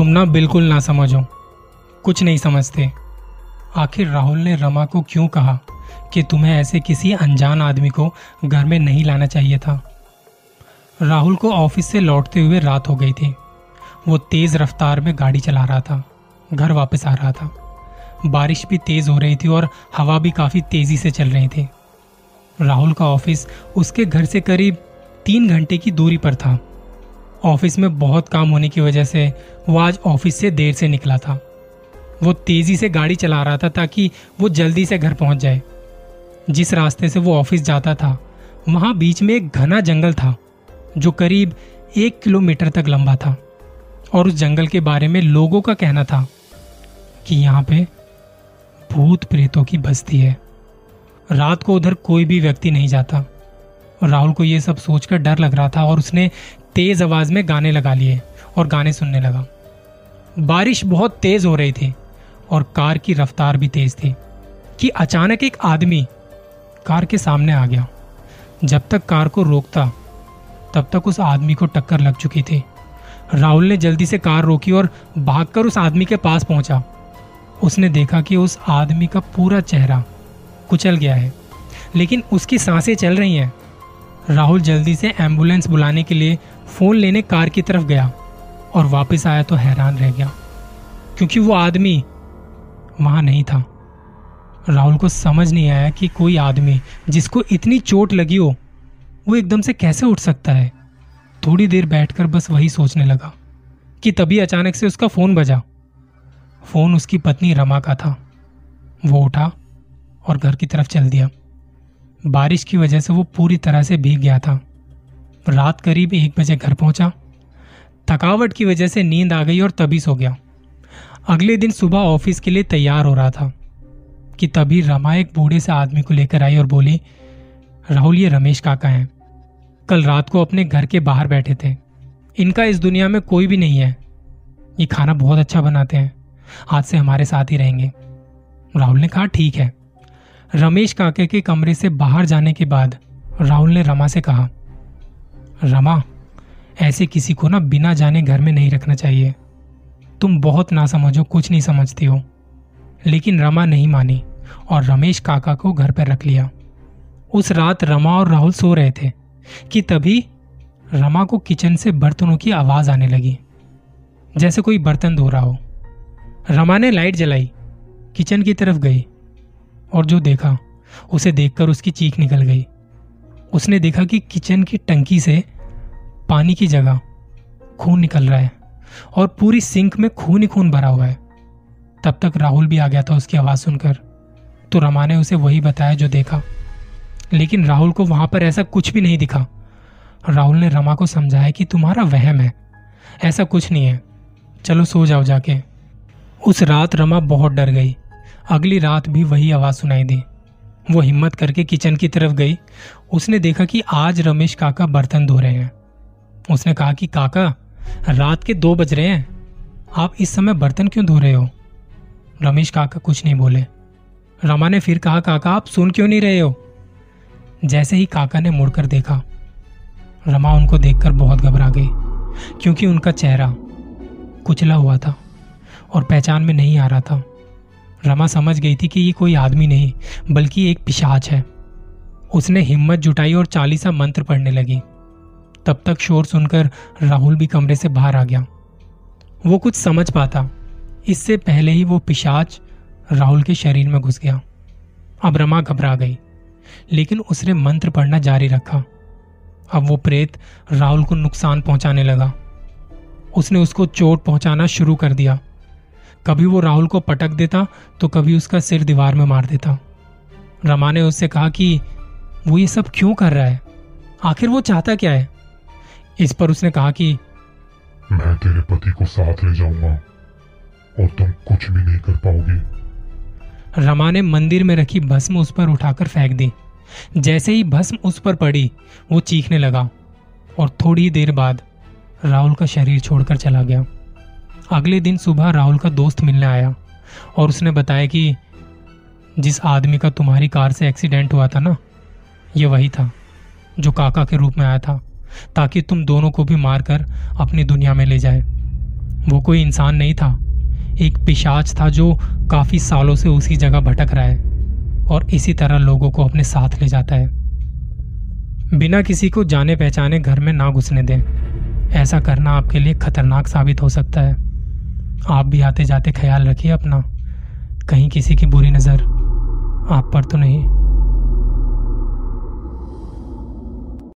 तुम ना बिल्कुल ना समझो। कुछ नहीं समझते। आखिर राहुल ने रमा को क्यों कहा कि तुम्हें ऐसे किसी अनजान आदमी को घर में नहीं लाना चाहिए था? राहुल को ऑफ़िस से लौटते हुए रात हो गई थी। वो तेज रफ्तार में गाड़ी चला रहा था। घर वापस आ रहा था। बारिश भी तेज हो रही थी और हवा भी काफ़ी तेज़ी से चल रही थी। राहुल का ऑफ़िस उसके घर से करीब तीन घंटे की दूरी पर था। ऑफ़िस में बहुत काम होने की वजह से वो आज ऑफ़िस से देर से निकला था। वो तेज़ी से गाड़ी चला रहा था ताकि वो जल्दी से घर पहुँच जाए। जिस रास्ते से वो ऑफ़िस जाता था, वहाँ बीच में एक घना जंगल था, जो करीब एक किलोमीटर तक लंबा था। और उस जंगल के बारे में लोगों का कहना था कि यहाँ पे भूत प्रेतों की बस्ती है। रात को उधर कोई भी व्यक्ति नहीं जाता। राहुल को यह सब सोचकर डर लग रहा था और उसने तेज आवाज़ में गाने लगा लिए और गाने सुनने लगा। बारिश बहुत तेज हो रही थी और कार की रफ्तार भी तेज थी कि अचानक एक आदमी कार के सामने आ गया। जब तक कार को रोकता, तब तक उस आदमी को टक्कर लग चुकी थी। राहुल ने जल्दी से कार रोकी और भागकर उस आदमी के पास पहुँचा। उसने देखा कि उस आदमी का पूरा चेहरा कुचल गया है, लेकिन उसकी साँसें चल रही हैं। राहुल जल्दी से एंबुलेंस बुलाने के लिए फ़ोन लेने कार की तरफ़ गया और वापस आया तो हैरान रह गया, क्योंकि वो आदमी वहाँ नहीं था। राहुल को समझ नहीं आया कि कोई आदमी जिसको इतनी चोट लगी हो, वो एकदम से कैसे उठ सकता है। थोड़ी देर बैठकर बस वही सोचने लगा कि तभी अचानक से उसका फ़ोन बजा। फ़ोन उसकी पत्नी रमा का था। वो उठा और घर की तरफ़ चल दिया। बारिश की वजह से वो पूरी तरह से भीग गया था। रात करीब एक बजे घर पहुँचा। थकावट की वजह से नींद आ गई और तभी सो गया। अगले दिन सुबह ऑफ़िस के लिए तैयार हो रहा था कि तभी रमा एक बूढ़े से आदमी को लेकर आई और बोली, राहुल, ये रमेश काका हैं। कल रात को अपने घर के बाहर बैठे थे। इनका इस दुनिया में कोई भी नहीं है। ये खाना बहुत अच्छा बनाते हैं। आज से हमारे साथ ही रहेंगे। राहुल ने कहा, ठीक है। रमेश काके के कमरे से बाहर जाने के बाद राहुल ने रमा से कहा रमा, ऐसे किसी को ना बिना जाने घर में नहीं रखना चाहिए। तुम बहुत ना समझो, कुछ नहीं समझती हो। लेकिन रमा नहीं मानी और रमेश काका को घर पर रख लिया। उस रात रमा और राहुल सो रहे थे कि तभी रमा को किचन से बर्तनों की आवाज़ आने लगी। जैसे कोई बर्तन धो रहा हो। रमा ने लाइट जलाई, किचन की तरफ़ गई और जो देखा, उसे देखकर उसकी चीख निकल गई। उसने देखा कि किचन की टंकी से पानी की जगह खून निकल रहा है और पूरी सिंक में खून ही खून भरा हुआ है। तब तक राहुल भी आ गया था उसकी आवाज़ सुनकर। तो रमा ने उसे वही बताया जो देखा। लेकिन राहुल को वहाँ पर ऐसा कुछ भी नहीं दिखा। राहुल ने रमा को समझाया कि तुम्हारा वहम है। ऐसा कुछ नहीं है। चलो सो जाओ जाके। उस रात रमा बहुत डर गई। अगली रात भी वही आवाज़ सुनाई दी। वो हिम्मत करके किचन की तरफ़ गई। उसने देखा कि आज रमेश काका बर्तन धो रहे हैं। उसने कहा कि काका, रात के दो बज रहे हैं। आप इस समय बर्तन क्यों धो रहे हो? रमेश काका कुछ नहीं बोले। रमा ने फिर कहा, काका, आप सुन क्यों नहीं रहे हो? जैसे ही काका ने मुड़कर देखा, रमा उनको देखकर बहुत घबरा गई, क्योंकि उनका चेहरा कुचला हुआ था और पहचान में नहीं आ रहा था। रमा समझ गई थी कि ये कोई आदमी नहीं, बल्कि एक पिशाच है। उसने हिम्मत जुटाई और चालीसा मंत्र पढ़ने लगी। तब तक शोर सुनकर राहुल भी कमरे से बाहर आ गया। वो कुछ समझ पाता। इससे पहले ही वो पिशाच राहुल के शरीर में घुस गया। अब रमा घबरा गई, लेकिन उसने मंत्र पढ़ना जारी रखा। अब वो प्रेत राहुल को नुकसान पहुँचाने लगा। उसने उसको चोट पहुंचाना शुरू कर दिया। कभी वो राहुल को पटक देता तो कभी उसका सिर दीवार में मार देता। रमा ने उससे कहा कि वो ये सब क्यों कर रहा है? आखिर वो चाहता क्या है? इस पर उसने कहा कि मैं तेरे पति को साथ ले जाऊँगा और तुम कुछ भी नहीं कर पाओगे। रमा ने मंदिर में रखी भस्म उस पर उठाकर फेंक दी। जैसे ही भस्म उस पर पड़ी वो चीखने लगा और थोड़ी देर बाद राहुल का शरीर छोड़कर चला गया। अगले दिन सुबह राहुल का दोस्त मिलने आया और उसने बताया कि जिस आदमी का तुम्हारी कार से एक्सीडेंट हुआ था ना, ये वही था, जो काका के रूप में आया था, ताकि तुम दोनों को भी मारकर अपनी दुनिया में ले जाए। वो कोई इंसान नहीं था, एक पिशाच था जो काफ़ी सालों से उसी जगह भटक रहा है और इसी तरह लोगों को अपने साथ ले जाता है। बिना किसी को जाने पहचाने घर में ना घुसने दें। ऐसा करना आपके लिए खतरनाक साबित हो सकता है। आप भी आते जाते ख्याल रखिए अपना। कहीं किसी की बुरी नज़र आप पर तो नहीं।